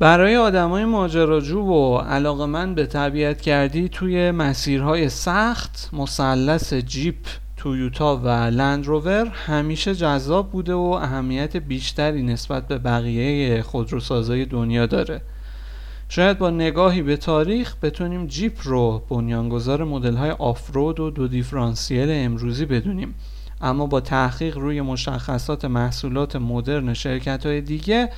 برای آدمای ماجراجو و علاقه من به طبیعت کردی توی مسیرهای سخت مثلث جیپ تویوتا و لندروور همیشه جذاب بوده و اهمیت بیشتری نسبت به بقیه خودروسازای دنیا داره. شاید با نگاهی به تاریخ بتونیم جیپ رو بنیانگذار مدل های آفرود و دو دیفرانسیل امروزی بدونیم. اما با تحقیق روی مشخصات محصولات مدرن شرکت های دیگه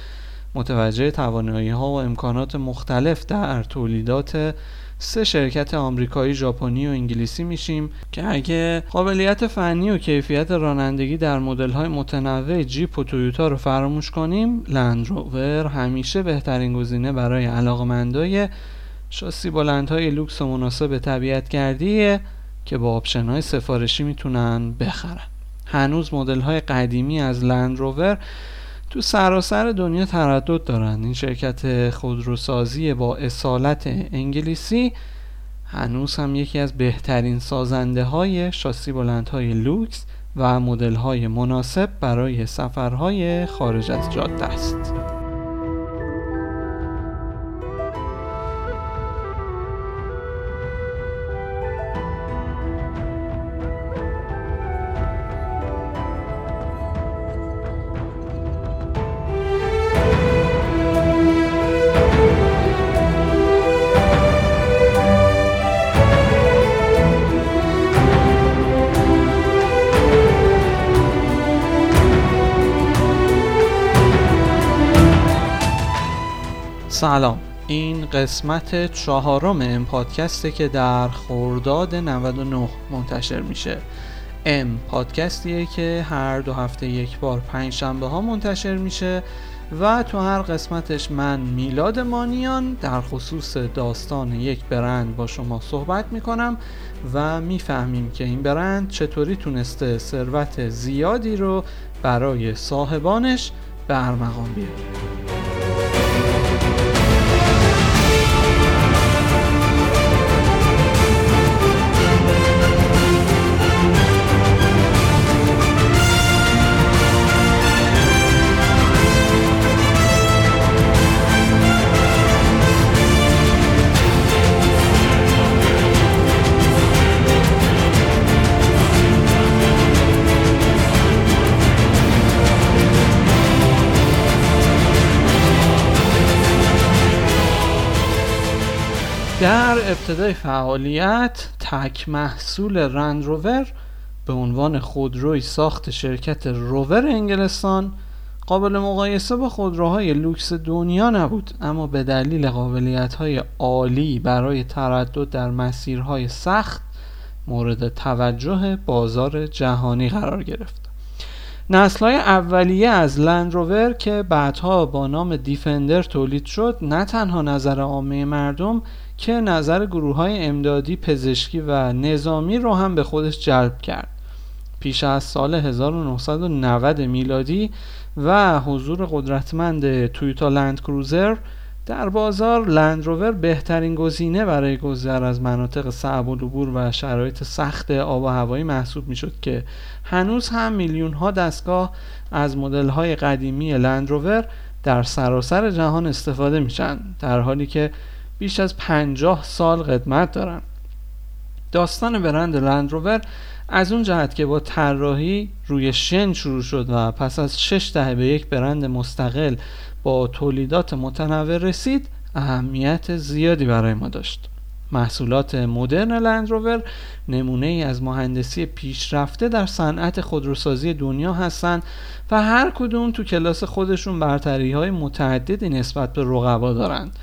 متوجه توانایی ها و امکانات مختلف در تولیدات سه شرکت آمریکایی، ژاپنی و انگلیسی میشیم که اگه قابلیت فنی و کیفیت رانندگی در مدل های متنوع جیپ و تویوتا رو فراموش کنیم لندروور همیشه بهترین گزینه برای علاقمندای شاسی بلندهای لوکس و مناسب طبیعت گردیه که با آپشن های سفارشی می‌تونن بخرن. هنوز مدل های قدیمی از لندروور تو سراسر دنیا تردد دارند این شرکت خودروسازی با اصالت انگلیسی هنوز هم یکی از بهترین سازنده های شاسی بلندهای لوکس و مدل های مناسب برای سفرهای خارج از جاده است. سلام. این قسمت چهارم ام پادکسته که در خورداد 99 منتشر میشه. ام پادکستیه که هر دو هفته یک بار پنج شنبه ها منتشر میشه و تو هر قسمتش من میلاد مانیان در خصوص داستان یک برند با شما صحبت می‌کنم و می‌فهمیم که این برند چطوری تونسته ثروت زیادی رو برای صاحبانش به ارمغان بیاره. در ابتدای فعالیت تک محصول رند روور به عنوان خودروی ساخت شرکت روور انگلستان قابل مقایسه با خودروهای لوکس دنیا نبود اما به دلیل قابلیت های عالی برای تردد در مسیرهای سخت مورد توجه بازار جهانی قرار گرفت. نسل های اولیه از لندروور که بعدها با نام دیفندر تولید شد نه تنها نظر عامه مردم که نظر گروه های امدادی پزشکی و نظامی رو هم به خودش جلب کرد. پیش از سال 1990 میلادی و حضور قدرتمند تویوتا لند کروزر در بازار لندروور بهترین گزینه برای گذر از مناطق صعب و و شرایط سخت آب و هوایی محسوب می‌شد که هنوز هم میلیون ها دستگاه از مدل های قدیمی لندروور در سراسر جهان استفاده میشن در حالی که بیش از پنجاه سال قدمت دارن داستان برند لندروور از اون جهت که با طراحی روی شن شروع شد و پس از شش دهه به یک برند مستقل با تولیدات متنوع رسید اهمیت زیادی برای ما داشت. محصولات مدرن لندروور نمونه ای از مهندسی پیشرفته در صنعت خودروسازی دنیا هستند و هر کدوم تو کلاس خودشون برتری های متعددی نسبت به رقبا دارند.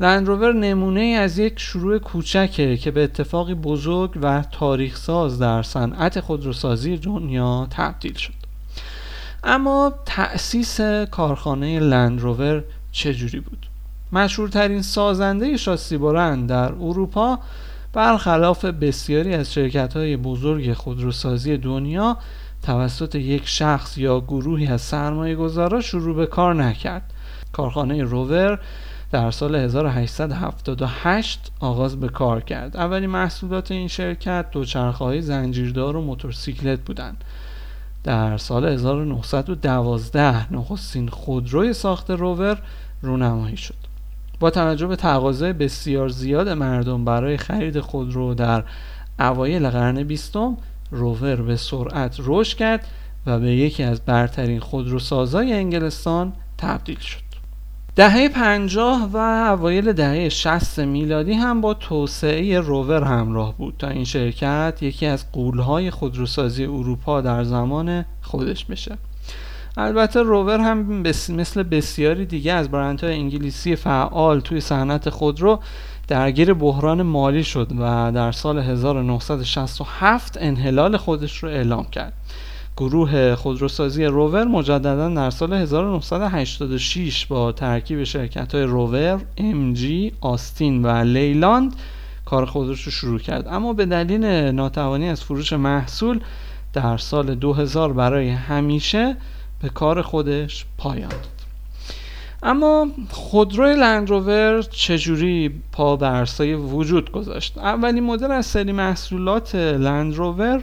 لندروور نمونه ای از یک شروع کوچکه که به اتفاقی بزرگ و تاریخ ساز در صنعت خودروسازی دنیا تبدیل شد اما تأسیس کارخانه لندروور چجوری بود؟ مشهورترین سازنده شاسی برند در اروپا برخلاف بسیاری از شرکت های بزرگ خودروسازی دنیا توسط یک شخص یا گروهی از سرمایه گذارا شروع به کار نکرد کارخانه روور در سال 1878 آغاز به کار کرد. اولین محصولات این شرکت دوچرخه های زنجیردار و موتورسیکلت بودند. در سال 1912 نخستین خودروی ساخت روور رونمایی شد. با توجه به تقاضای بسیار زیاد مردم برای خرید خودرو در اوایل قرن بیستم روور به سرعت رشد کرد و به یکی از برترین خودروسازای انگلستان تبدیل شد. دهه پنجاه و اوایل دهه 60 میلادی هم با توسعه روور همراه بود. تا این شرکت یکی از قولهای خودروسازی اروپا در زمان خودش بشه. البته روور هم مثل بسیاری دیگه از برندهای انگلیسی فعال توی صنعت خودرو درگیر بحران مالی شد و در سال 1967 انحلال خودش رو اعلام کرد. گروه خودروسازی روور مجددا در سال 1986 با ترکیب شرکت های روور، جی، آستین و لیلاند کار خودش رو شروع کرد. اما به دلیل ناتوانی از فروش محصول در سال 2000 برای همیشه به کار خودش پایان داد. اما خودروی لندروور چجوری پا عرصه وجود گذاشت؟ اولین مدل از سری محصولات لندروور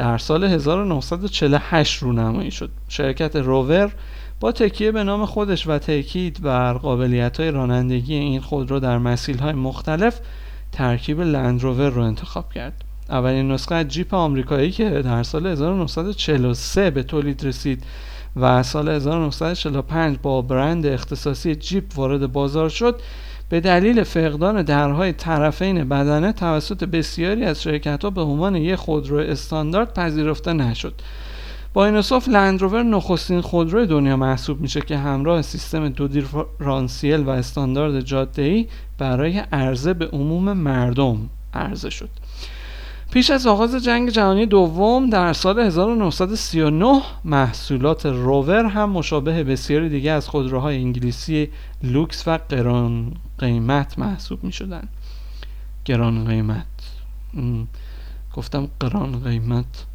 در سال 1948 رونمایی شد. شرکت روور با تکیه به نام خودش و تاکید بر قابلیت های رانندگی این خودرو در مسیل های مختلف ترکیب لندروور رو انتخاب کرد. اولین نسخه جیپ آمریکایی که در سال 1943 به تولید رسید و سال 1945 با برند اختصاصی جیپ وارد بازار شد به دلیل فقدان درهای طرفین بدنه توسط بسیاری از شرکت ها به عنوان یک خودرو استاندارد پذیرفته نشد. با این اصاف لندروور نخستین خودروی دنیا محسوب میشه که همراه سیستم دو دیفرانسیل و استاندارد جاده برای عرضه به عموم مردم عرضه شد. پیش از آغاز جنگ جهانی دوم در سال 1939 محصولات روور هم مشابه بسیاری دیگه از خودروهای انگلیسی لوکس و قران قیمت محسوب می شدن گران قیمت گفتم قران قیمت.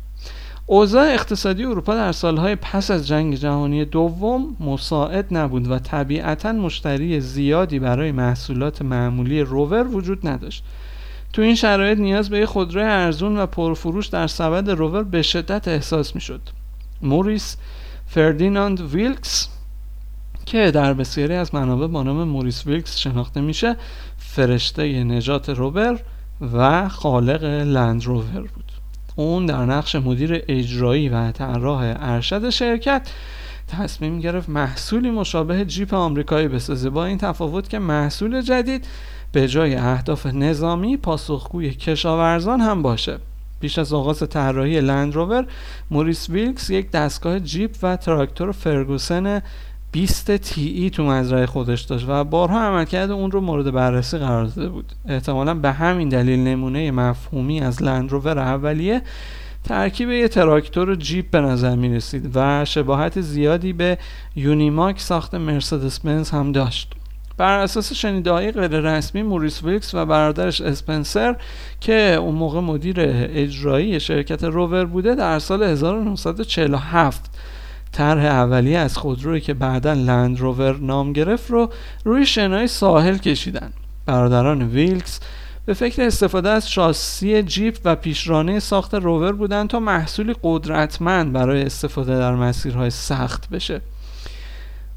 اوضاع اقتصادی اروپا در سالهای پس از جنگ جهانی دوم مساعد نبود و طبیعتا مشتری زیادی برای محصولات معمولی روور وجود نداشت. تو این شرایط نیاز به خودروی ارزون و پرفروش در سبد روور به شدت احساس می شد موریس فردیناند ویلکس که در بسیاری از منابع با نام موریس ویلکس شناخته میشه فرشته نجات روور و خالق لند روور بود. اون در نقش مدیر اجرایی و طراح ارشد شرکت تصمیم گرفت محصولی مشابه جیپ آمریکایی بسازه. با این تفاوت که محصول جدید به جای اهداف نظامی پاسخگوی کشاورزان هم باشه. پیش از آغاز طراحی لندروور موریس ویلکس یک دستگاه جیپ و تراکتور فرگوسن 20 TE تو مزرعه خودش داشت و بارها عملکرد اون رو مورد بررسی قرار داده بود. احتمالا به همین دلیل نمونه مفهومی از لندروور اولیه ترکیب یه تراکتور جیپ به نظر می رسید و شباهت زیادی به یونیماک ساخت مرسدس بنز هم داشت. بر اساس شنیده های غیر رسمی موریس ویلکس و برادرش اسپنسر که اون موقع مدیر اجرایی شرکت روور بوده در سال 1947 طرح اولیه از خودرویی که بعدا لند روور نام گرفت رو روی شنای ساحل کشیدن. برادران ویلکس به فکر استفاده از شاسی جیپ و پیشرانه ساخت روور بودند تا محصولی قدرتمند برای استفاده در مسیرهای سخت بشه.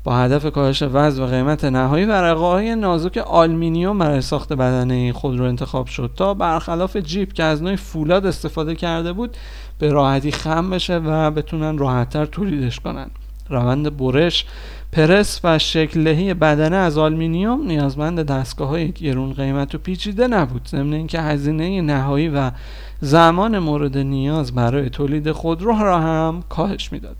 با هدف کاهش وزن و قیمت نهایی ورقه نازک آلومینیوم برای ساخت بدنه این خودرو انتخاب شد تا برخلاف جیپ که از نوع فولاد استفاده کرده بود به راحتی خم بشه و بتونن راحتتر تولیدش کنن. روند برش پرس و شکل‌دهی بدنه از آلومینیوم نیازمند دستگاه های گرون قیمت و پیچیده نبود. ضمن اینکه هزینه نهایی و زمان مورد نیاز برای تولید خودرو را هم کاهش می‌داد.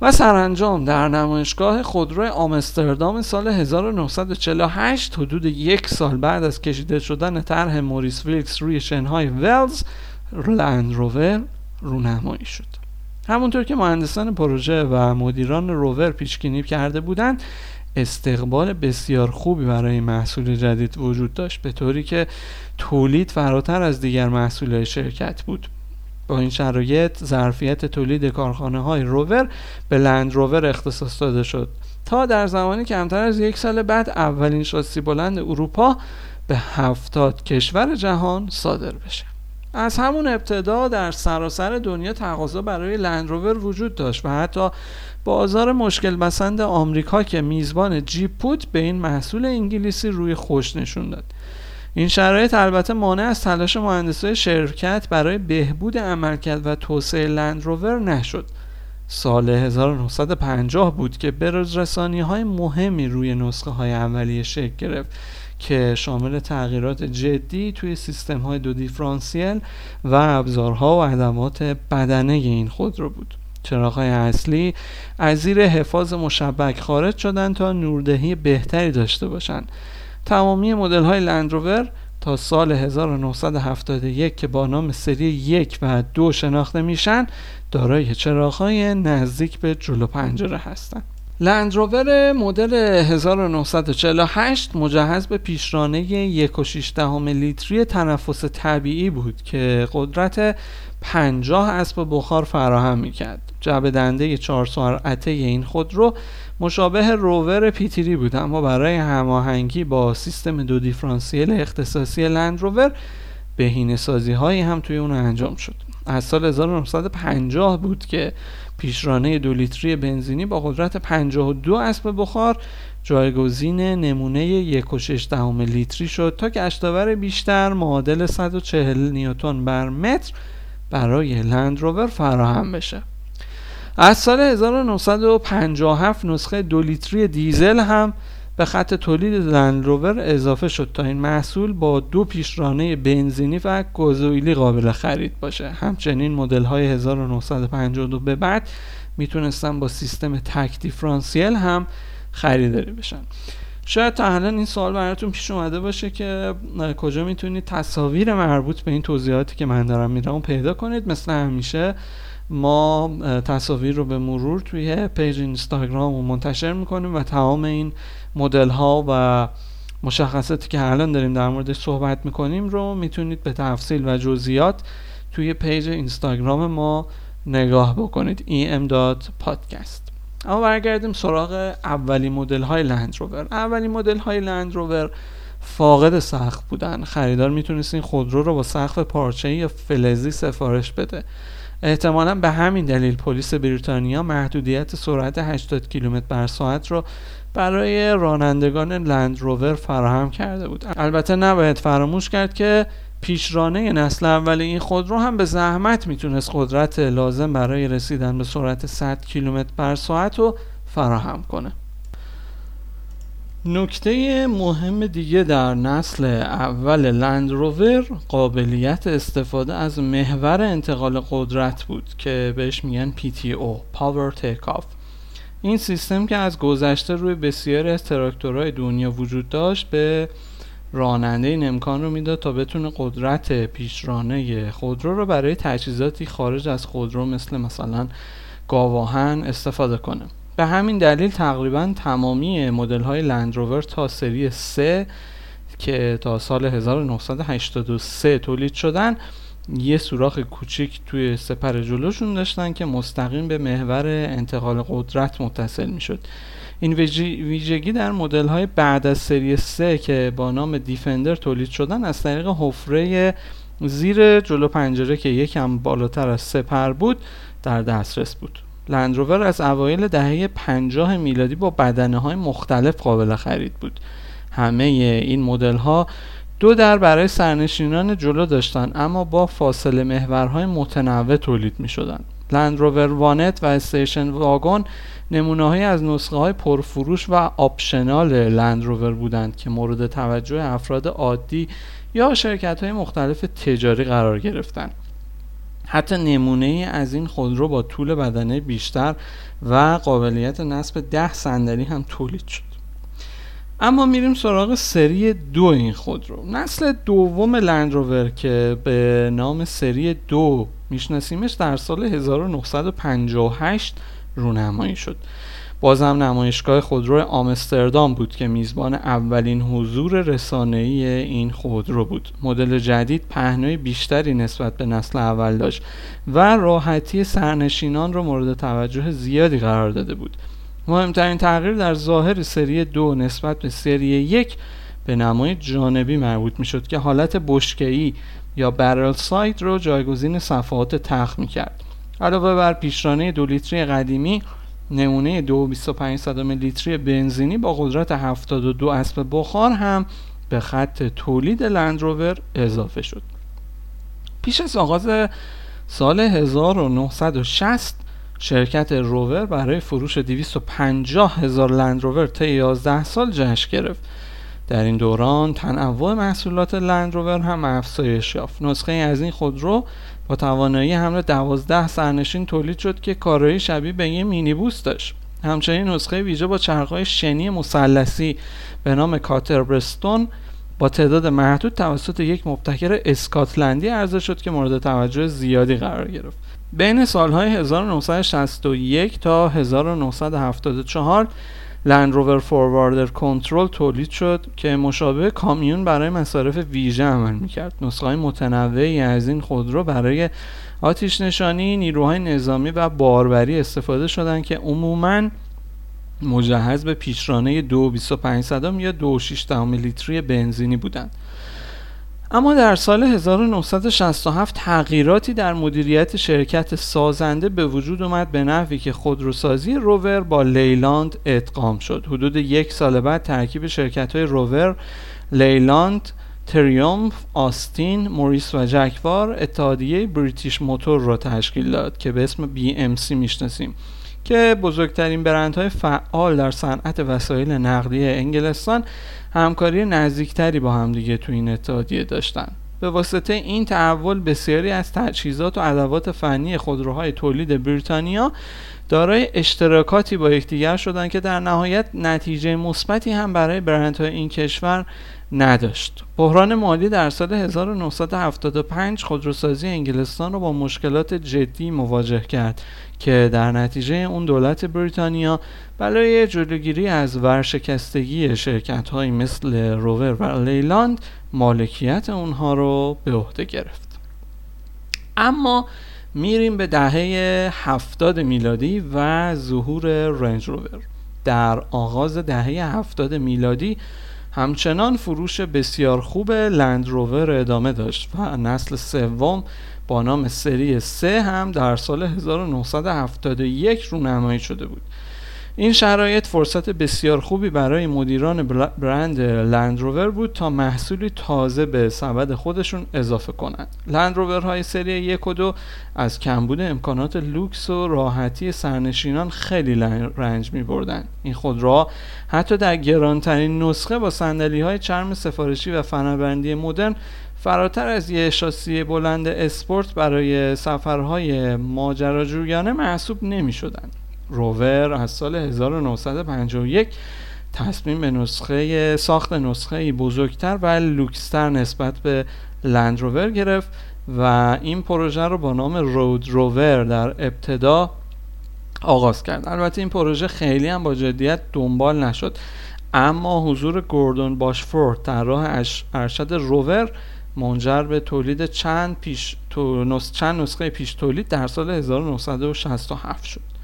و سرانجام در نمایشگاه خودرو آمستردام سال 1948 حدود یک سال بعد از کشیده شدن طرح موریس ویلکس روی شنهای ولز لند روور رونمایی شد. همونطور که مهندسان پروژه و مدیران روور پیشگینی کرده بودند استقبال بسیار خوبی برای محصول جدید وجود داشت به طوری که تولید فراتر از دیگر محصول شرکت بود. با این شرایط ظرفیت تولید کارخانه های روور به لند روور اختصاص داده شد. تا در زمانی کمتر از یک سال بعد اولین شاسی بلند اروپا به هفتاد کشور جهان صادر بشه. از همون ابتدا در سراسر دنیا تقاضا برای لندروور وجود داشت و حتی بازار مشکل بسند آمریکا که میزبان جیپ بود به این محصول انگلیسی روی خوش نشون داد. این شرایط البته مانع از تلاش مهندسای شرکت برای بهبود عملکرد و توسعه لندروور نشد. سال 1950 بود که بروز رسانی های مهمی روی نسخه های اولیه شکل گرفت که شامل تغییرات جدی توی سیستم های دو دیفرانسیل و ابزارها و ادوات بدنه این خودرو بود. چراغهای اصلی از زیر حفاظ مشبک خارج شدن تا نوردهی بهتری داشته باشند تمامی مدل های لندروور تا سال 1971 که با نام سری یک و دو شناخته میشن دارای چراغهای نزدیک به جلو پنجره هستند. لندروور مدل 1948 مجهز به پیشرانه 1.6 لیتری تنفس طبیعی بود که قدرت 50 اسب بخار فراهم می‌کرد. جبه دنده 4 سرعته این خودرو مشابه روور پیتری بود اما برای هماهنگی با سیستم دو دیفرانسیل اختصاصی لندروور بهینه سازی هایی هم توی اون انجام شد. از سال 1950 بود که پیشرانه دو لیتری بنزینی با قدرت 52 اسب بخار جایگزین نمونه 1.6 لیتری شد تا گشتاور بیشتر معادل 140 نیوتن بر متر برای لندروور فراهم بشه. از سال 1957 نسخه دو لیتری دیزل هم به خط تولید لندروور اضافه شد تا این محصول با دو پیشرانه بنزینی و گازوئیلی قابل خرید باشه. همچنین مدل های 1952 به بعد می‌تونستن با سیستم تک دیفرانسیل هم خریداری بشن. شاید تا الان این سوال براتون پیش اومده باشه که کجا می‌تونید تصاویر مربوط به این توضیحاتی که من دارم میدم پیدا کنید؟ مثل همیشه ما تصاویر رو به مرور توی پیج اینستاگرام رو منتشر می‌کنیم و تمام این مدل ها و مشخصاتی که الان داریم در موردش صحبت می‌کنیم رو می‌تونید به تفصیل و جزئیات توی page اینستاگرام ما نگاه بکنید. Em.podcast اما برگردیم سراغ اولین مدل های لند روور اولین مدل های لند روور فاقد سقف بودن. خریدار می‌تونست این خودرو رو با سقف پارچه یا فلزی سفارش بده. احتمالا به همین دلیل پلیس بریتانیا محدودیت سرعت 80 کیلومتر بر ساعت را برای رانندگان لند روور فراهم کرده بود. البته نباید فراموش کرد که پیشرانه نسل اول این خودرو هم به زحمت می‌تونست قدرت لازم برای رسیدن به سرعت 100 کیلومتر بر ساعت رو فراهم کنه. نکته مهم دیگه در نسل اول لند روور قابلیت استفاده از محور انتقال قدرت بود که بهش میگن PTO Power Takeoff. این سیستم که از گذشته روی بسیاری از تراکتورهای دنیا وجود داشت به راننده این امکان رو می‌داد تا بتونه قدرت پیشرانه خودرو رو برای تجهیزاتی خارج از خودرو مثل مثلا گاواهن استفاده کنه. به همین دلیل تقریبا تمامی مدل های لندروور تا سری 3 که تا سال 1983 تولید شدن یه سوراخ کوچیک توی سپر جلوشون داشتن که مستقیم به محور انتقال قدرت متصل می‌شد. این ویژگی در مدل های بعد از سری 3 که با نام دیفندر تولید شدن از طریق حفره زیر جلو پنجره که یکم بالاتر از سپر بود در دسترس بود. لندروور از اوایل دهه 50 میلادی با بدنه های مختلف قابل خرید بود. همه این مدل ها دو در برای سرنشینان جلو داشتند اما با فاصله محورهای متنوع تولید می شدن. لندروور وانت و استیشن واگن نمونه از نسخه های پرفروش و optional لندروور بودند که مورد توجه افراد عادی یا شرکت های مختلف تجاری قرار گرفتند. حتی نمونه ای از این خودرو با طول بدنه بیشتر و قابلیت نصب ده صندلی هم تولید شد اما میریم سراغ سری دو این خودرو نسل دوم لندروور که به نام سری دو میشناسیمش در سال 1958 رونمایی شد. بازم نمایشگاه خودرو آمستردام بود که میزبان اولین حضور رسانه‌ای این خودرو بود. مدل جدید پهنای بیشتری نسبت به نسل اول داشت و راحتی سرنشینان را مورد توجه زیادی قرار داده بود. مهمترین تغییر در ظاهر سری دو نسبت به سری یک به نمای جانبی مربوط می شد که حالت بشکه‌ای یا برل سایت رو جایگزین صفحات تخت می‌کرد. علاوه بر پیشرانه دو لیتری قدیمی نمونه 2.25 لیتری بنزینی با قدرت 72 اسب بخار هم به خط تولید لندروور اضافه شد. پیش از آغاز سال 1960 شرکت روور برای فروش 250 هزار لندروور طی 11 سال جشن گرفت. در این دوران تنوع محصولات لندروور هم افزایش یافت. نسخه از این خودرو با توانایی حمل 12 سرنشین تولید شد که کارایی شبیه به یه مینیبوس داشت. همچنین نسخه ویژه با چرخهای شنی مثلثی به نام کاتربرستون با تعداد محدود توسط یک مبتکر اسکاتلندی عرضه شد که مورد توجه زیادی قرار گرفت. بین سالهای 1961 تا 1974 لندروور فورواردر کنترل تولید شد که مشابه کامیون برای مصارف ویژه عمل می‌کرد. نسخه های متنوعی از این خودرو برای آتیش نشانی نیروهای نظامی و باربری استفاده شدند که عموماً مجهز به پیشرانه 2.25 صدام یا 2.6 لیتری بنزینی بودند. اما در سال 1967 تغییراتی در مدیریت شرکت سازنده به وجود اومد به نحوی که خودروسازی روور با لیلاند ادغام شد. حدود یک سال بعد ترکیب شرکت های روور لیلاند تریومف، آستین، موریس و جکوار اتحادیه بریتیش موتور را تشکیل داد که به اسم BMC می‌شناسیم. که بزرگترین برندهای فعال در صنعت وسایل نقلیه انگلستان همکاری نزدیکتری با همدیگه تو این اتحادیه داشتن. به واسطه این تحول بسیاری از تجهیزات و ادوات فنی خودروهای تولید بریتانیا دارای اشتراکاتی با یکدیگر شدند که در نهایت نتیجه مثبتی هم برای برندهای این کشور نداشت. بحران مالی در سال 1975 خودروسازی انگلستان رو با مشکلات جدی مواجه کرد که در نتیجه اون دولت بریتانیا برای جلوگیری از ورشکستگی شرکت های مثل روور و لیلاند مالکیت اونها رو به عهده گرفت. اما میریم به دهه هفتاد میلادی و ظهور رنج روور. در آغاز دهه هفتاد میلادی همچنان فروش بسیار خوب لند روور ادامه داشت و نسل سوم با نام سری 3 هم در سال 1971 رونمایی شده بود. این شرایط فرصت بسیار خوبی برای مدیران برند لندروور بود تا محصولی تازه به سبد خودشون اضافه کنند لندروور های سری یک و دو از کمبود امکانات لوکس و راحتی سرنشینان خیلی رنج می بردن. این خودروها حتی در گرانترین نسخه با سندلی های چرم سفارشی و فناوری مدرن فراتر از یه شاسی بلند اسپورت برای سفرهای ماجراجویانه محسوب نمی شدن. روور از سال 1951 تصمیم به نسخه ساخت نسخه بزرگتر و لوکستر نسبت به لند روور گرفت و این پروژه رو با نام رود روور در ابتدا آغاز کرد. البته این پروژه خیلی هم با جدیت دنبال نشد اما حضور گوردون باشفورد در راه ارشد روور منجر به تولید چند پیش تو چند نسخه پیش تولید در سال 1967 شد.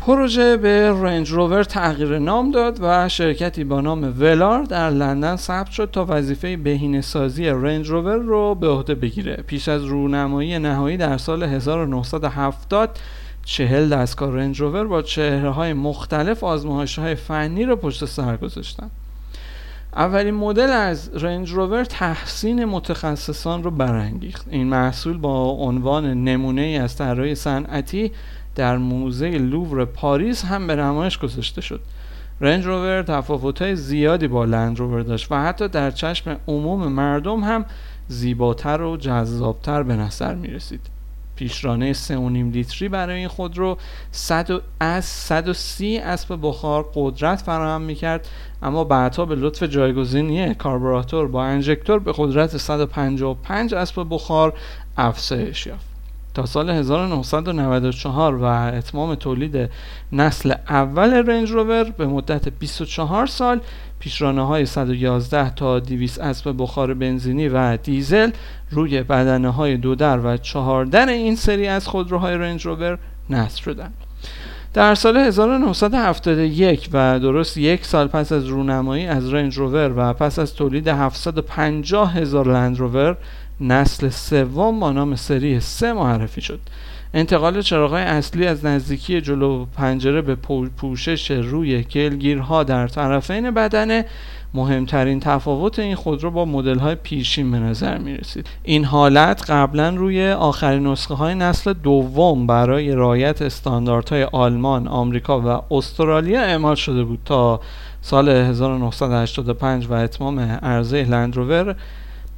پروژه به رنج روور تغییر نام داد و شرکتی با نام ولار در لندن ثبت شد تا وظیفه بهینه سازی رنج روور رو به عهده بگیره. پیش از رونمایی نهایی در سال 1970 چهل دستگاه رنج روور با چهره های مختلف آزمایش های فنی رو پشت سر گذاشتن. اولین مدل از رنج روور تحسین متخصصان رو برانگیخت. این محصول با عنوان نمونه از طراحی صنعتی در موزه لوور پاریس هم به نمایش گذاشته شد. رنج روور تفاوت‌های زیادی با لند روور داشت و حتی در چشم عموم مردم هم زیباتر و جذابتر به نظر می رسید پیشرانه 3.5 لیتری برای این خودرو 100 از 130 اسب بخار قدرت فراهم می‌کرد اما بعدها به لطف جایگزینی کاربراتور با انژکتور به قدرت 155 اسب بخار افزایش یافت. تا سال 1994 و اتمام تولید نسل اول رنج روور به مدت 24 سال پیشرانه های 111 تا 200 اسب بخار بنزینی و دیزل روی بدنه های دو در و چهار در این سری از خودروهای رنج روور نصب شدند. در سال 1971 و درست یک سال پس از رونمایی از رنج روور و پس از تولید 750 هزار لند روور نسل سوم با نام سری 3 معرفی شد. انتقال چراغهای اصلی از نزدیکی جلو پنجره به پوشش روی گلگیرها در طرفین بدنه. مهمترین تفاوت این خودرو با مدل های پیشین به نظر می رسید این حالت قبلا روی آخرین نسخه های نسل دوم برای رایت استانداردهای آلمان، آمریکا و استرالیا اعمال شده بود تا سال 1985 و اتمام عرضه لندروور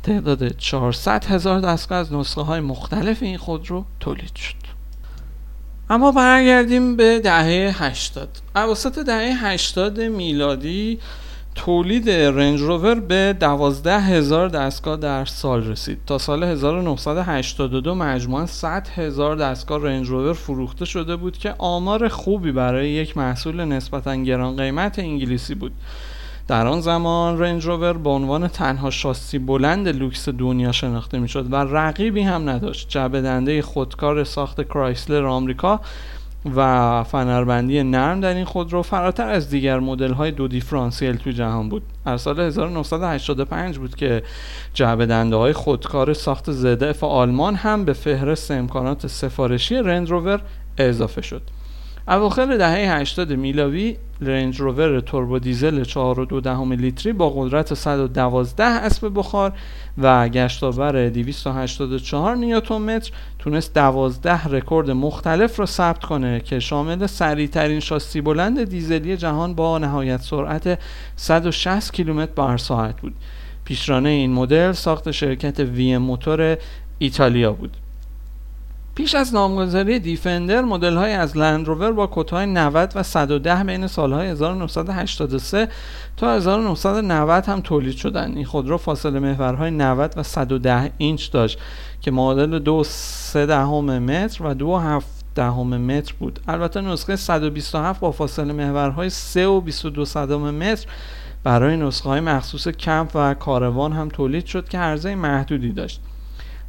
تعداد 400 هزار دستگاه از نسخه های مختلف این خودرو تولید شد. اما برگردیم به دهه 80 اواسط دهه 80 میلادی تولید رنج روور به 12 هزار دستگاه در سال رسید. تا سال 1982 مجموعا 100 هزار دستگاه رنج روور فروخته شده بود که آمار خوبی برای یک محصول نسبتا گران قیمت انگلیسی بود. در آن زمان رنج روور به عنوان تنها شاسی بلند لوکس دنیا شناخته می‌شد و رقیبی هم نداشت. جعبه خودکار ساخت کرایسلر آمریکا و فنربندی نرم در این خودرو فراتر از دیگر مدل های دو دیفرانسیل تو جهان بود. از سال 1985 بود که جعبه دنده های خودکار ساخت زدف آلمان هم به فهرست امکانات سفارشی رنج روور اضافه شد. اواخر دهه 80 میلادی رنج روور توربو دیزل 4.2 لیتری با قدرت 112 اسب بخار و گشتاور 284 نیوتن متر تونست 12 رکورد مختلف را ثبت کنه که شامل سریعترین شاسی بلند دیزلی جهان با نهایت سرعت 160 کیلومتر بر ساعت بود. پیشرانه این مدل ساخت شرکت وی موتور ایتالیا بود. پیش از نامگذاری دیفندر مدل های از لندروور با کتهای 90 و 110 بین سالهای 1983 تا 1990 هم تولید شدند این خودرو فاصله محورهای 90 و 110 اینچ داشت که معادل دو سه دهم متر و دو هفت دهم متر بود. البته نسخه 127 با فاصله محورهای 3 و 22 صدم متر برای نسخه های مخصوص کمپ و کاروان هم تولید شد که عرضه محدودی داشت.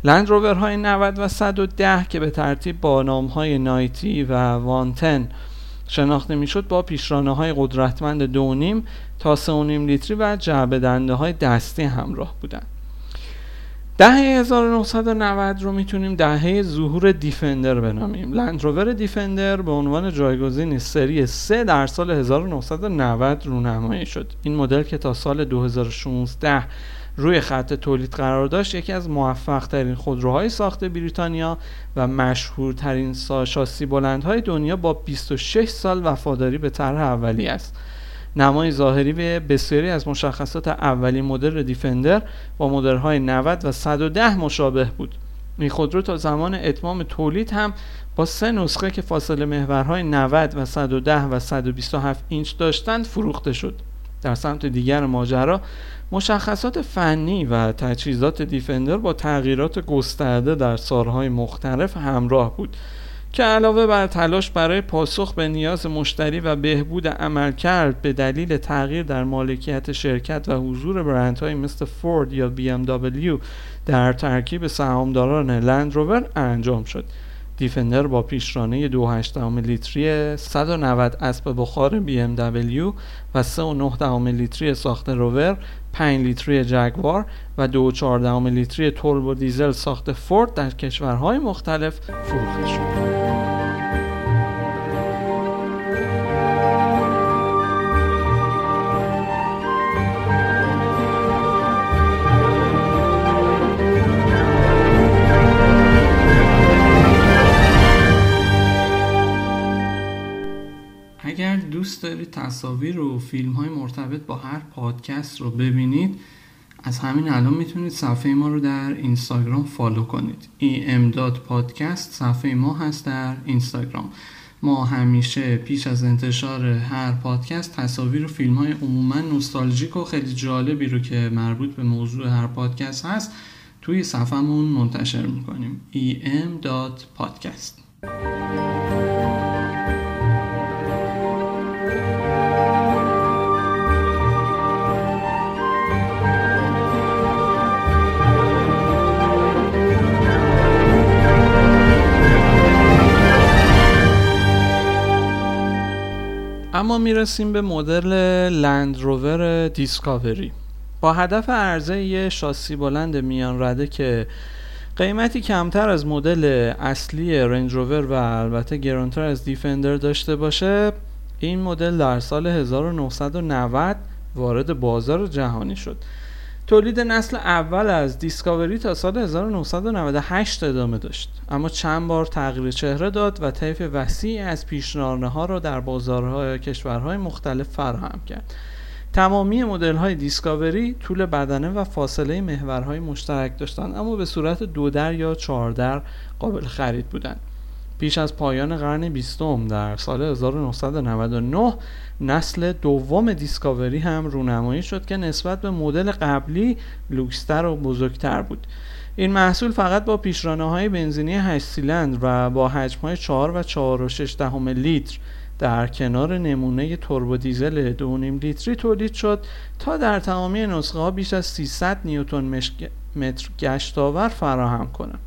لند روور های 90 و 110 که به ترتیب با نام های نایتی و وانتن شناخته می‌شد با پیشرانه های قدرتمند دونیم تا 3.5 لیتری و جعبه دنده های دستی همراه بودند. دهه 1990 رو می‌تونیم دهه ظهور دیفندر بنامیم. لندروور دیفندر به عنوان جایگزین سری 3 در سال 1990 رونمایی شد. این مدل که تا سال 2016 روی خط تولید قرار داشت یکی از موفق ترین خودروهای ساخت بریتانیا و مشهورترین شاسی بلندهای دنیا با 26 سال وفاداری به طرح اولی است. نمای ظاهری به بسیاری از مشخصات اولی مدل دیفندر با مدل‌های 90 و 110 مشابه بود. این خودرو تا زمان اتمام تولید هم با سه نسخه که فاصله محورهای 90 و 110 و 127 اینچ داشتند فروخته شد. در سمت دیگر ماجرا مشخصات فنی و تجهیزات دیفندر با تغییرات گسترده در سالهای مختلف همراه بود که علاوه بر تلاش برای پاسخ به نیاز مشتری و بهبود عملکرد به دلیل تغییر در مالکیت شرکت و حضور برندهایی مثل فورد یا BMW در ترکیب سهامداران لند روور انجام شد. دیفندر با پیشرانه 2.8 لیتری 190 اسب بخار BMW و 3.9 لیتری ساخت روور 5 لیتری جگوار و 2.4 لیتری توربو دیزل ساخت فورد در کشورهای مختلف فروخته شد. دوست دارید تصاویر و فیلم های مرتبط با هر پادکست رو ببینید از همین الان می‌تونید صفحه ما رو در اینستاگرام فالو کنید. em.podcast صفحه ما هست در اینستاگرام. ما همیشه پیش از انتشار هر پادکست تصاویر و فیلم های عموما نوستالژیک و خیلی جالبی رو که مربوط به موضوع هر پادکست هست توی صفحمون منتشر می‌کنیم. em.podcast اما می‌رسیم به مدل لند روور دیسکاوری با هدف عرضه یه شاسی بلند میان رده که قیمتی کمتر از مدل اصلی رنج روور و البته گرانتر از دیفندر داشته باشه این مدل در سال 1990 وارد بازار جهانی شد. تولید نسل اول از دیسکاوری تا سال 1998 ادامه داشت. اما چند بار تغییر چهره داد و طیف وسیعی از پیشنهادها ها را در بازارهای کشورهای مختلف فراهم کرد. تمامی مدل های دیسکاوری طول بدنه و فاصله محورهای مشترک داشتند اما به صورت دو در یا چهار در قابل خرید بودند. پیش از پایان قرن بیستم در سال 1999 نسل دوم دیسکاوری هم رونمایی شد که نسبت به مدل قبلی لوکس‌تر و بزرگتر بود این محصول فقط با پیشرانه های بنزینی 8 سیلندر و با حجم های 4 و 4 و 6 دهم لیتر در کنار نمونه توربو دیزل 2.5 لیتری تولید شد تا در تمامی نسخه ها بیش از 300 نیوتن متر گشتاور فراهم کنند.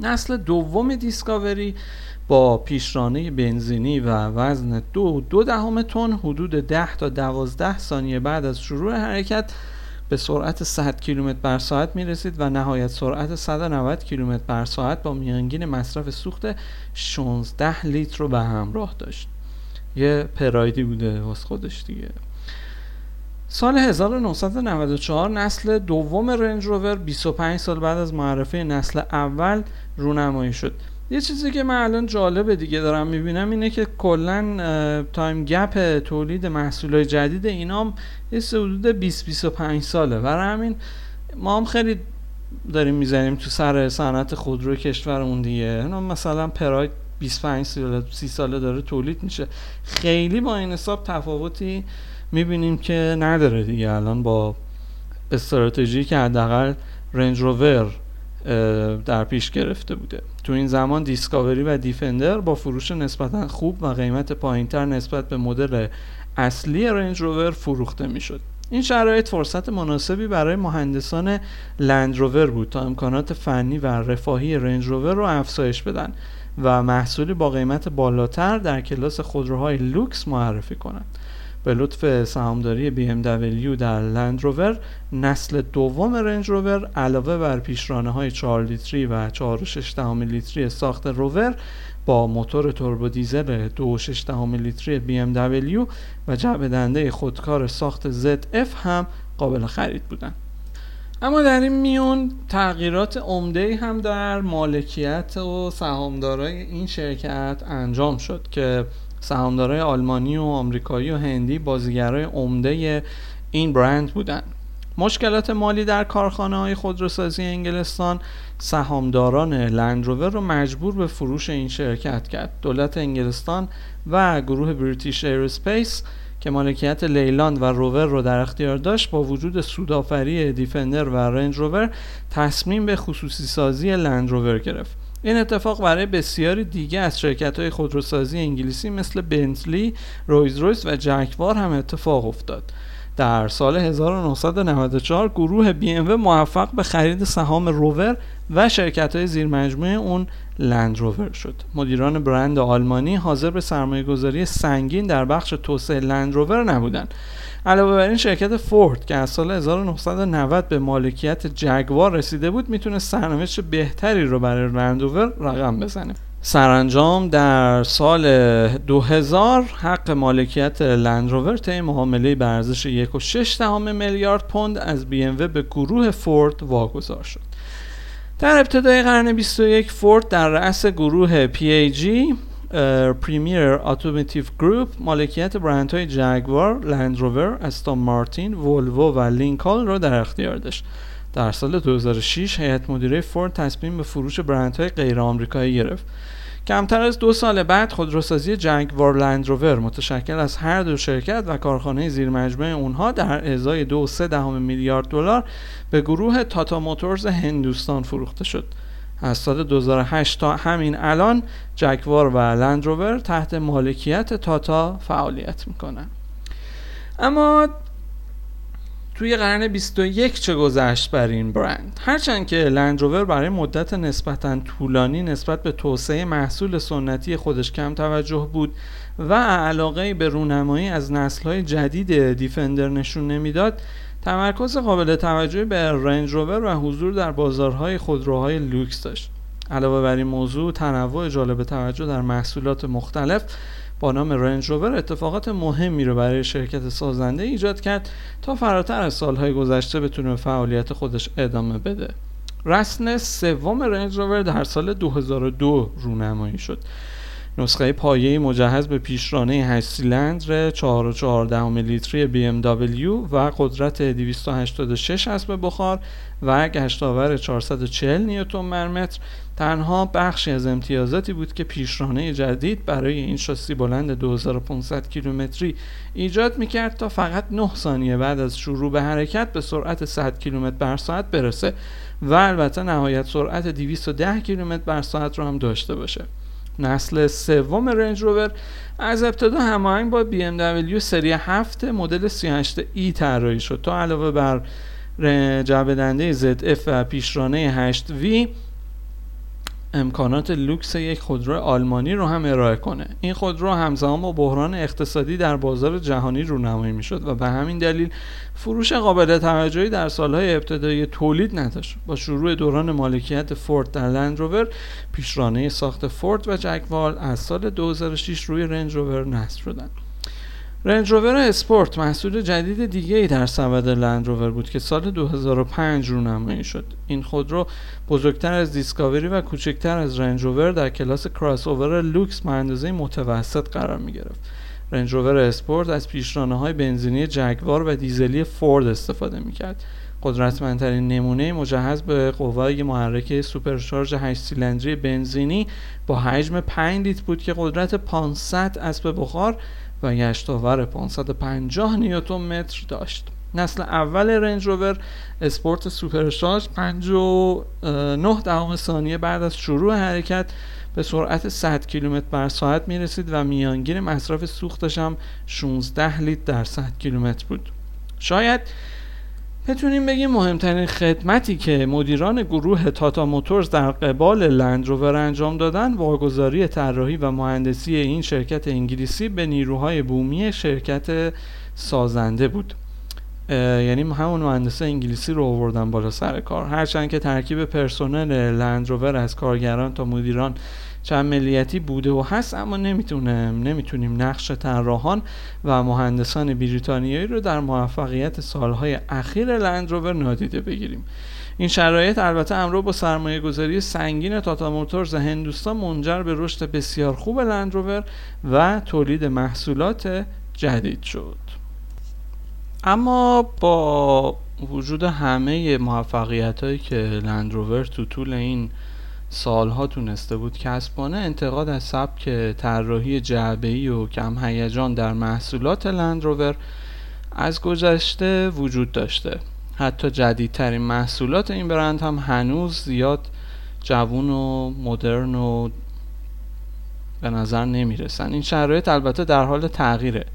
نسل دوم دیسکاوری با پیشرانه بنزینی و وزن دو دو دهم تن حدود 10 تا 12 ثانیه بعد از شروع حرکت به سرعت 100 کیلومتر بر ساعت می رسید و نهایت سرعت 190 کیلومتر بر ساعت با میانگین مصرف سوخت 16 لیتر رو به همراه داشت. یه پرایدی بوده واسه خودش دیگه. سال 1994 نسل دوم رنج روور 25 سال بعد از معرفی نسل اول رونمایی شد. یه چیزی که من الان جالبه دیگه دارم می‌بینم اینه که کلا تایم گپ تولید محصولات جدید اینام یه حدود 20 25 ساله. برای همین ما هم خیلی داریم می‌زنیم تو سر صنعت خودرو کشورمون دیگه. مثلا پراید 25 ساله 30 ساله داره تولید میشه. خیلی با این حساب تفاوتی می‌بینیم که نداره دیگه. الان با استراتژی که حداقل رنج روور در پیش گرفته بوده. تو این زمان دیسکاوری و دیفندر با فروش نسبتا خوب و قیمت پایینتر نسبت به مدل اصلی رنج روور فروخته می‌شد. این شرایط فرصت مناسبی برای مهندسان لند روور بود تا امکانات فنی و رفاهی رنج روور رو افزایش بدن و محصولی با قیمت بالاتر در کلاس خودروهای لوکس معرفی کنند. به لطف سهامداری BMW در لند روور نسل دوم رنج روور علاوه بر پیشرانه های 4 لیتری و 4.6 لیتری ساخت روور با موتور توربو دیزل 2.6 لیتری BMW و جعبه دنده خودکار ساخت ZF هم قابل خرید بودند. اما در این میون تغییرات عمده هم در مالکیت و سهامدارای این شرکت انجام شد که سهامدارای آلمانی و آمریکایی و هندی بازیگرای عمده این برند بودند مشکلات مالی در کارخانه های خودروسازی انگلستان سهامداران لندروور رو مجبور به فروش این شرکت کرد. دولت انگلستان و گروه بریتیش ایروسپیس که مالکیت لیلاند و روور رو در اختیار داشت با وجود سودآوری دیفندر و رنج روور تصمیم به خصوصی سازی لند روور گرفت. این اتفاق برای بسیاری دیگه از شرکت های خودروسازی انگلیسی مثل بنتلی، رولز رویس و جگوار هم اتفاق افتاد. در سال 1994 گروه BMW موفق به خرید سهام روور و شرکت های زیر مجموعه اون لند روور شد. مدیران برند آلمانی حاضر به سرمایه گذاری سنگین در بخش توسعه لند روور نبودند. علاوه بر این شرکت فورد که از سال 1990 به مالکیت جگوار رسیده بود می‌تونه سرنوشت بهتری رو برای لندروور رقم بزنه. سرانجام در سال 2000 حق مالکیت لندروور طی معامله به ارزش 1.6 میلیارد پوند از بی به گروه فورد واگذار شد. در ابتدای قرن 21 فورد در رأس گروه PAG Premier Automotive Group مالکیت برند های جگوار، لندروور، استون مارتین، ولوو و لینکلن را در اختیار داشت. در سال 2006 هیئت مدیره فورد تصمیم به فروش برندهای غیر آمریکایی گرفت. کمتر از دو سال بعد خودروسازی جگوار لندروور متشکل از هر دو شرکت و کارخانه زیر مجموعه اونها در ازای دو و سه دهم میلیارد دلار به گروه تاتا موتورز هندوستان فروخته شد. از سال 2008 تا همین الان جکوار و لندروور تحت مالکیت تاتا فعالیت می‌کنن. اما توی قرن 21 چه گذشت بر این برند؟ هرچند که لندروور برای مدت نسبتا طولانی نسبت به توسعه محصول سنتی خودش کم توجه بود و علاقه به رونمایی از نسل‌های جدید دیفندر نشون نمی‌داد تمرکز قابل توجهی به رنج روور و حضور در بازارهای خودروهای لوکس داشت. علاوه بر این موضوع تنوع جالب توجه در محصولات مختلف با نام رنج روور اتفاقات مهمی رو برای شرکت سازنده ایجاد کرد تا فراتر از سالهای گذشته بتونه به فعالیت خودش ادامه بده. رسم سوم رنج روور در سال 2002 رونمایی شد. نسخه پایه مجهز به پیشرانه 8 سیلندر 4.14 لیتری BMW و قدرت 286 اسب بخار و گشتاور 440 نیوتن مرمتر تنها بخشی از امتیازاتی بود که پیشرانه جدید برای این شاسی بلند 2500 کیلومتری ایجاد می‌کرد تا فقط 9 ثانیه بعد از شروع به حرکت به سرعت 100 کیلومتر بر ساعت برسه و البته نهایت سرعت 210 کیلومتر بر ساعت رو هم داشته باشه. نسل سوم رنج روور. از ابتدا هماهنگ با BMW سری 7 مدل 38e طراحی شد. تا علاوه بر جعبه ZF و پیشرانه 8V امکانات لوکس یک خودرو آلمانی رو هم ارائه کنه. این خودرو همزمان با بحران اقتصادی در بازار جهانی رونمایی می‌شد و به همین دلیل فروش قابل توجهی در سالهای ابتدایی تولید نداشت. با شروع دوران مالکیت فورد در لندروور پیشرانه ساخت فورد و جکوال از سال 2006 روی رنج روور نصب شدند. رنج روور اسپورت محصول جدید دیگه ای در سبد لند روور بود که سال 2005 رونمایی شد. این خودرو بزرگتر از دیسکاوری و کوچکتر از رنج روور در کلاس کراس اوور لوکس به اندازه متوسط قرار می گرفت رنج روور اسپورت از پیشرانه های بنزینی جگوار و دیزلی فورد استفاده می کرد قدرتمندترین نمونه مجهز به قوای محرک سوپرشارژ 8 سیلندری بنزینی با حجم 5 لیتر بود که قدرت 500 اسب بخار و گشتاور 550 نیوتن متر داشت. نسل اول رنج روور اسپورت سوپرشارژ 5 و 9 دهم ثانیه بعد از شروع حرکت به سرعت 100 کیلومتر بر ساعت می رسید و میانگین مصرف سوختش هم 16 لیتر در 100 کیلومتر بود. شاید بتونیم بگیم مهمترین خدمتی که مدیران گروه تاتا موتورز در قبال لندروور انجام دادن واگذاری طراحی و مهندسی این شرکت انگلیسی به نیروهای بومی شرکت سازنده بود. یعنی همون مهندس انگلیسی رو آوردن بالا سر کار. هرچند که ترکیب پرسنل لندروور از کارگران تا مدیران چند ملیتی بوده و هست اما نمی‌تونیم نمی‌تونیم نقش طراحان و مهندسان بریتانیایی رو در موفقیت سالهای اخیر لندروور نادیده بگیریم. این شرایط البته امرو با سرمایه گذاری سنگین تاتا موتورز هندوستان منجر به رشد بسیار خوب لندروور و تولید محصولات جدید شد. اما با وجود همه موفقیت هایی که لندروور تو طول این سالها تونسته بود کسبانه انتقاد از سبک طراحی جعبه‌ای و کم هیجان در محصولات لندروور از گذشته وجود داشته. حتی جدیدترین محصولات این برند هم هنوز زیاد جوون و مدرن و به نظر نمی‌رسن. این شرایط البته در حال تغییره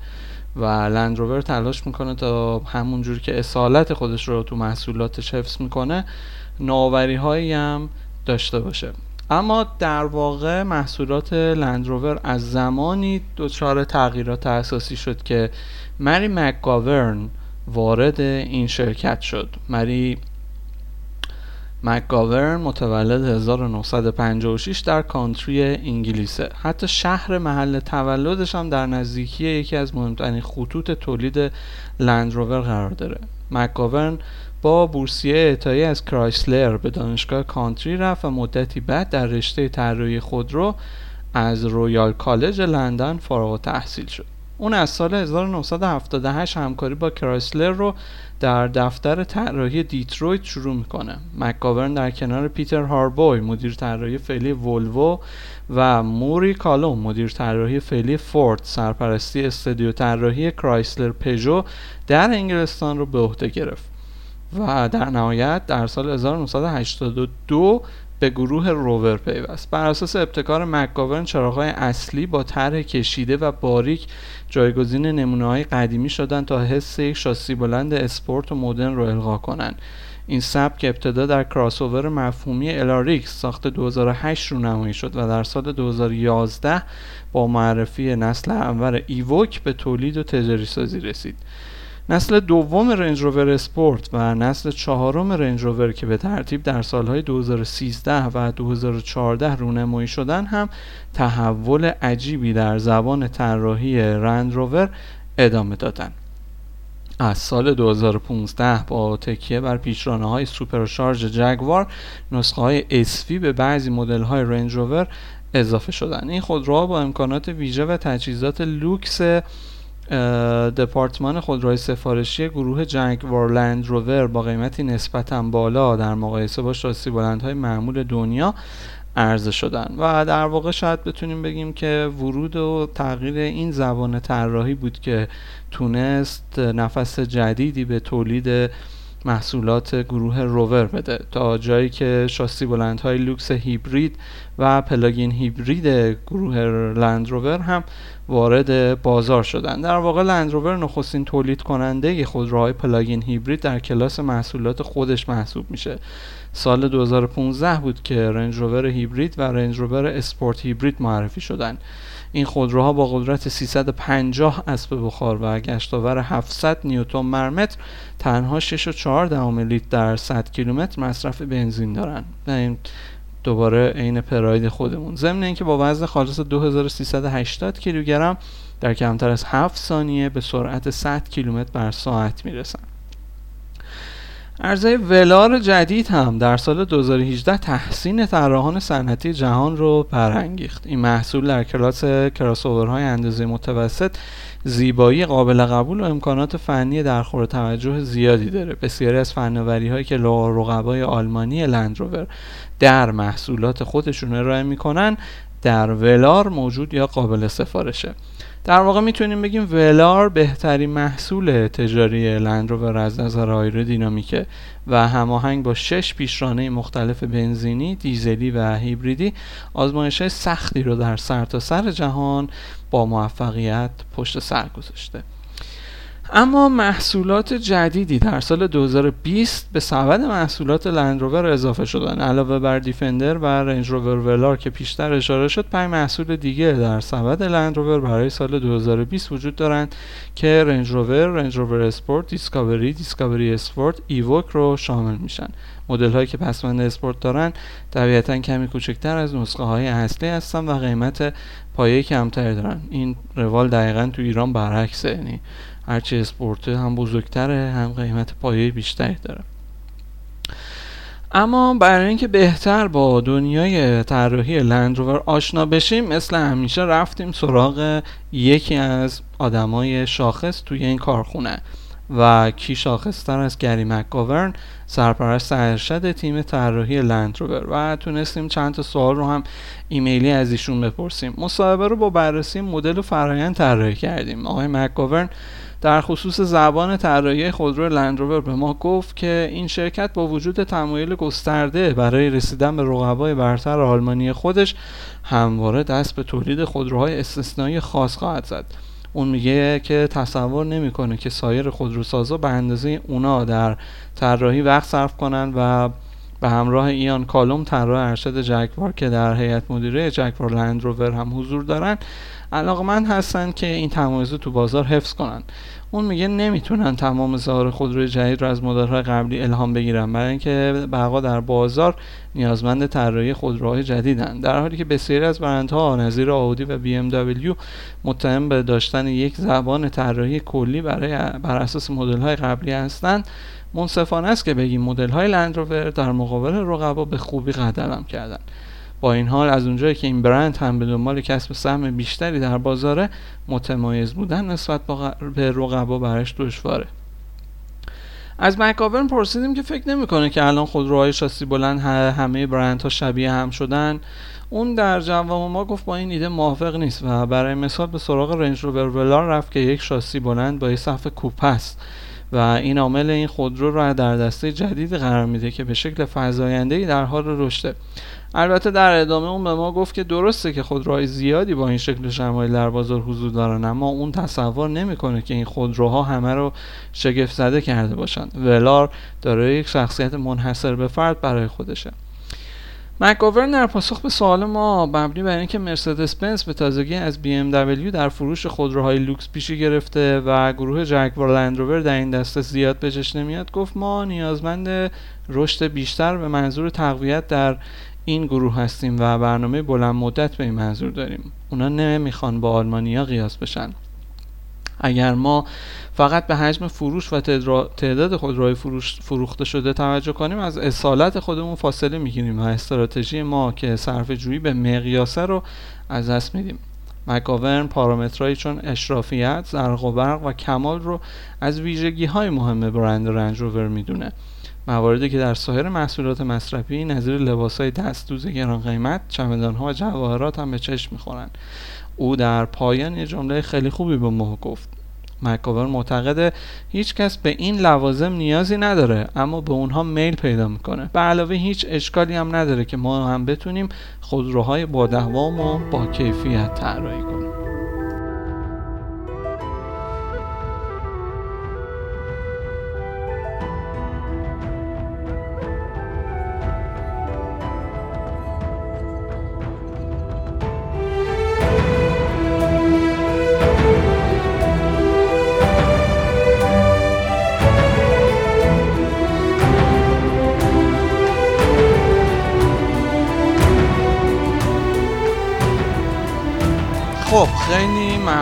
و لندروور تلاش می‌کنه تا همون جور که اصالت خودش رو تو محصولاتش حفظ می‌کنه نوآوری هایی هم داشته باشه. اما در واقع محصولات لندروور از زمانی دچار تغییرات اساسی شد که مری مکگاورن وارد این شرکت شد. مری مکگاورن متولد 1956 در کاونتری انگلیسه. حتی شهر محل تولدش هم در نزدیکی یکی از مهمترین خطوط تولید لندروور قرار داره. مکگاورن با بورسیه اعطایی از کرایسلر به دانشگاه کاونتری رفت و مدتی بعد در رشته طراحی خودرو از رویال کالج لندن فارغ التحصیل شد. اون از سال 1978 همکاری با کرایسلر رو در دفتر طراحی دیترویت شروع می‌کنه. مکگاورن در کنار پیتر هوربری مدیر طراحی فعلی ولوو و موری کالوم مدیر طراحی فعلی فورد. سرپرستی استودیو طراحی کرایسلر پژو در انگلستان رو به عهده گرفت. و در نهایت در سال 1982 به گروه روور پیوست. بر اساس ابتکار مکگاورن چراغهای اصلی با طرح کشیده و باریک جایگزین نمونه های قدیمی شدن تا حس یک شاسی بلند اسپورت و مدرن رو القا کنند. این سبک ابتدا در کراسوور مفهومی LRX ساخت 2008 رونمایی شد و در سال 2011 با معرفی نسل اول ایووک به تولید و تجاری سازی رسید. نسل دوم رنج روور اسپورت و نسل چهارم رنج روور که به ترتیب در سالهای 2013 و 2014 رونمایی شدن هم تحول عجیبی در زبان طراحی رنج روور ادامه دادند. از سال 2015 با تکیه بر پیشرانه های سوپرشارژ جگوار نسخه های SV به بعضی مدل های رنج روور اضافه شدن این خودروها با امکانات ویژه و تجهیزات لوکس دپارتمان خودروهای سفارشی گروه جگوار لند روور با قیمتی نسبتا بالا در مقایسه با شاسی بلندهای معمول دنیا عرضه شدن. و در واقع شاید بتونیم بگیم که ورود و تغییر این زبان طراحی بود که تونست نفس جدیدی به تولید محصولات گروه روور بده تا جایی که شاسی بلندهای لوکس هیبرید و پلاگین هیبرید گروه لند روور هم وارد بازار شدن. در واقع لند روور نخستین تولید کننده خودروهای پلاگین هیبرید در کلاس محصولات خودش محسوب میشه. سال 2015 بود که رنج روور هیبرید و رنج روور اسپورت هیبرید معرفی شدند این خودروها با قدرت 350 اسب بخار و گشتاور 700 نیوتن مرمتر تنها 6.4 لیتر در 100 کیلومتر مصرف بنزین دارند و این دوباره عین پراید خودمون. ضمن اینکه با وزن خالص 2380 کیلوگرم در کمتر از 7 ثانیه به سرعت 100 کیلومتر بر ساعت می‌رسن. عرضه ولار جدید هم در سال 2018 تحسین طراحان صنعتی جهان رو برانگیخت. این محصول در کلاس کراسوورهای اندازه متوسط زیبایی قابل قبول و امکانات فنی در خور توجه زیادی داره. بسیاری از فناوری هایی که رقبای آلمانی لندروور در محصولات خودشون ارائه می‌کنن در ولار موجود یا قابل سفارشه. در واقع می‌تونیم بگیم ولار بهترین محصول تجاری لندروور از نظر آیرودینامیکه و هماهنگ با شش پیشرانه مختلف بنزینی، دیزلی و هیبریدی آزمایش سختی رو در سرتاسر سر جهان با موفقیت پشت سر گذاشته. اما محصولات جدیدی در سال 2020 به سبد محصولات لندروور اضافه شدن. علاوه بر دیفندر و رنج روور ولار که پیشتر اشاره شد پنج محصول دیگه در سبد لندروور برای سال 2020 وجود دارند که رنج روور، رنج روور اسپورت، دیسکاوری، دیسکاوری اسپورت، ایووک رو شامل میشن. مدل هایی که پسوند اسپورت دارن طبیعتا کمی کوچکتر از نسخه های اصلی هستن و قیمت پایه کمتری دارن. این روال دقیقا تو ایران برعکسه یعنی هرچی اسپورته هم بزرگتره هم قیمت پایه بیشتری داره. اما برای اینکه بهتر با دنیای طراحی لندروور آشنا بشیم مثل همیشه رفتیم سراغ یکی از آدمای شاخص توی این کارخونه. و کی شاخصتر از گری مکگاورن سرپرست ارشد تیم طراحی لندروور و تونستیم چند تا سوال رو هم ایمیلی از ایشون بپرسیم. مصاحبه رو با بررسی مدل و فرایند طراحی کردیم. آقای مکگاورن در خصوص زبان طراحی خودرو لندروور به ما گفت که این شرکت با وجود تمایل گسترده برای رسیدن به رقبای برتر آلمانی خودش همواره دست به تولید خودروهای استثنایی خاص خواهد زد. اون میگه که تصور نمی‌کنه که سایر خودروسازا به اندازه اونا در طراحی وقت صرف کنن و به همراه ایان کالوم طراح ارشد جکوار که در هیئت مدیره جکوار لندروور هم حضور دارن علاقمند هستن که این تمایز تو بازار حفظ کنن. اون میگه نمی‌تونن تمام ظاهر خودروی جدید رو از مدل‌های قبلی الهام بگیرن برای اینکه بقا در بازار نیازمند طراحی خودروهای جدیدن. در حالی که بسیاری از برندها نظیر آودی و بی ام دبلیو متهم به داشتن یک زبان طراحی کلی برای بر اساس مدل‌های قبلی هستند منصفانه است که بگیم مدل‌های لندروور در مقابل رقبا به خوبی قدم کردن. با این حال از اونجایی که این برند هم به دنبال کسب سهم بیشتری در بازاره متمایز بودن نسبت به رقبا برش دشواره. از مکاورن پرسیدیم که فکر نمی‌کنه که الان خودروهای شاسی بلند همه برندها شبیه هم شدن. اون در جواب ما گفت با این ایده موافق نیست و برای مثال به سراغ رنج روور ولار رفت که یک شاسی بلند با یه صف کوپه است و این عامل این خودرو را در دسته جدید قرار میده که به شکل فزاینده در حال رشده البته در ادامه اون به ما گفت که درسته که خودروهای زیادی با این شکل شمایل در بازار حضور دارن اما اون تصور نمی‌کنه که این خودروها همه رو شگفت زده کرده باشند. ولار داره یک شخصیت منحصر به فرد برای خودشه. مکاورن در پاسخ به سوال ما مبنی بر اینکه مرسدس بنز به تازگی از دبلیو در فروش خودروهای لوکس پیشی گرفته و گروه جگوار لندروور در این دسته زیاد بهش نمیاد گفت ما نیازمند رشد بیشتر به منظور تقویت در این گروه هستیم و برنامه بلند مدت به این منظور داریم. اونا نمی‌خوان با آلمانیا قیاس بشن. اگر ما فقط به حجم فروش و تعداد خودروهای فروش فروخته شده توجه کنیم از اصالت خودمون فاصله می‌گیریم و استراتژی ما که صرف جویی به مقیاسه رو از دست میدیم. مکاورن پارامترهایی چون اشرافیت، زرق و برق و کمال رو از ویژگی های مهم برند رنج روور می‌دونه. مواردی که در سایر محصولات مصرفی نظیر های دستدوز گران قیمت چمدان ها و جواهرات هم به چشم می‌خورن. او در پایان یه جمله خیلی خوبی به ما گفت. مکاور معتقده هیچ کس به این لوازم نیازی نداره اما به اونها میل پیدا می‌کنه. به علاوه هیچ اشکالی هم نداره که ما هم بتونیم خودروهای با دوام و با کیفیت طراحی کنیم.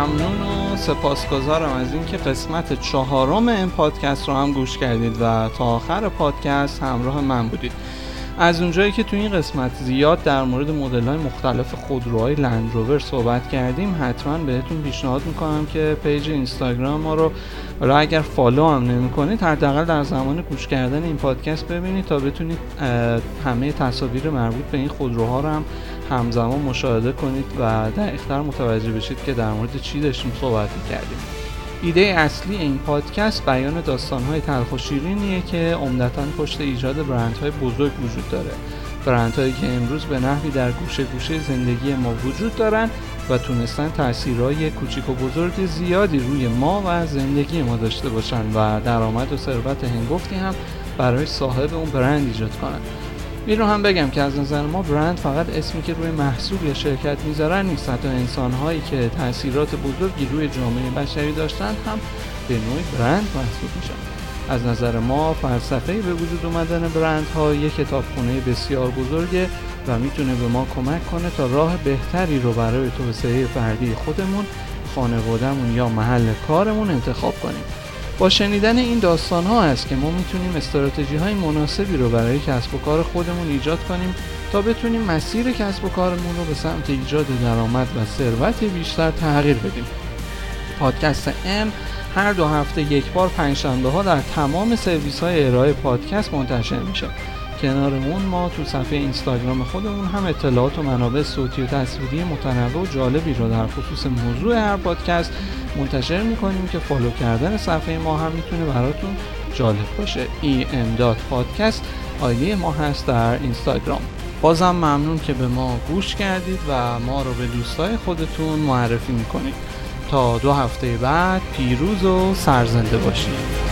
ممنون و سپاسگزارم از اینکه قسمت چهارم این پادکست رو هم گوش کردید و تا آخر پادکست همراه من بودید. از اونجایی که تو این قسمت زیاد در مورد مدل های مختلف خودروهای لندروور صحبت کردیم حتما بهتون پیشنهاد می‌کنم که page اینستاگرام ما رو حالا اگر follow هم نمی کنید حداقل در زمان گوش کردن این پادکست ببینید تا بتونید همه تصاویر مربوط به این خودروها رو هم همزمان مشاهده کنید و دقیقتر متوجه بشید که در مورد چی داشتیم صحبت کردیم ایده اصلی این پادکست بیان داستانهای تلخ و شیرینیه که عمدتا پشت ایجاد برندهای بزرگ وجود داره. برندهایی که امروز به نحوی در گوشه گوشه زندگی ما وجود دارن و تونستن تاثیرهای کوچیک و بزرگ زیادی روی ما و زندگی ما داشته باشن و درآمد و ثروت هنگفتی هم برای صاحب اون برند ایجاد کنن. این رو هم بگم که از نظر ما برند فقط اسمی که روی محصول یا شرکت می‌ذارن نیست. حتی انسان هایی که تاثیرات بزرگی روی جامعه بشری داشتن هم به نوعی برند محسوب میشن. از نظر ما فلسفه به وجود اومدن برند ها یک کتابخونه بسیار بزرگه و می‌تونه به ما کمک کنه تا راه بهتری رو برای توسعه فردی خودمون خانوادهمون یا محل کارمون انتخاب کنیم. با شنیدن این داستان ها است که ما می‌تونیم استراتژی های مناسبی رو برای کسب و کار خودمون ایجاد کنیم تا بتونیم مسیر کسب و کارمون رو به سمت ایجاد درآمد و ثروت بیشتر تغییر بدیم. پادکست ام هر دو هفته یک بار پنجشنبه ها در تمام سرویس های ارائه پادکست منتشر میشه. کنارمون ما تو صفحه اینستاگرام خودمون هم اطلاعات و منابع صوتی و تصویری متنوع و جالبی رو در خصوص موضوع هر پادکست منتشر می‌کنیم که follow کردن صفحه ما هم می‌تونه براتون جالب باشه. em.podcast آیدی ما هست در اینستاگرام. بازم ممنون که به ما گوش کردید و ما رو به دوستای خودتون معرفی می‌کنید. تا دو هفته بعد پیروز و سرزنده باشید.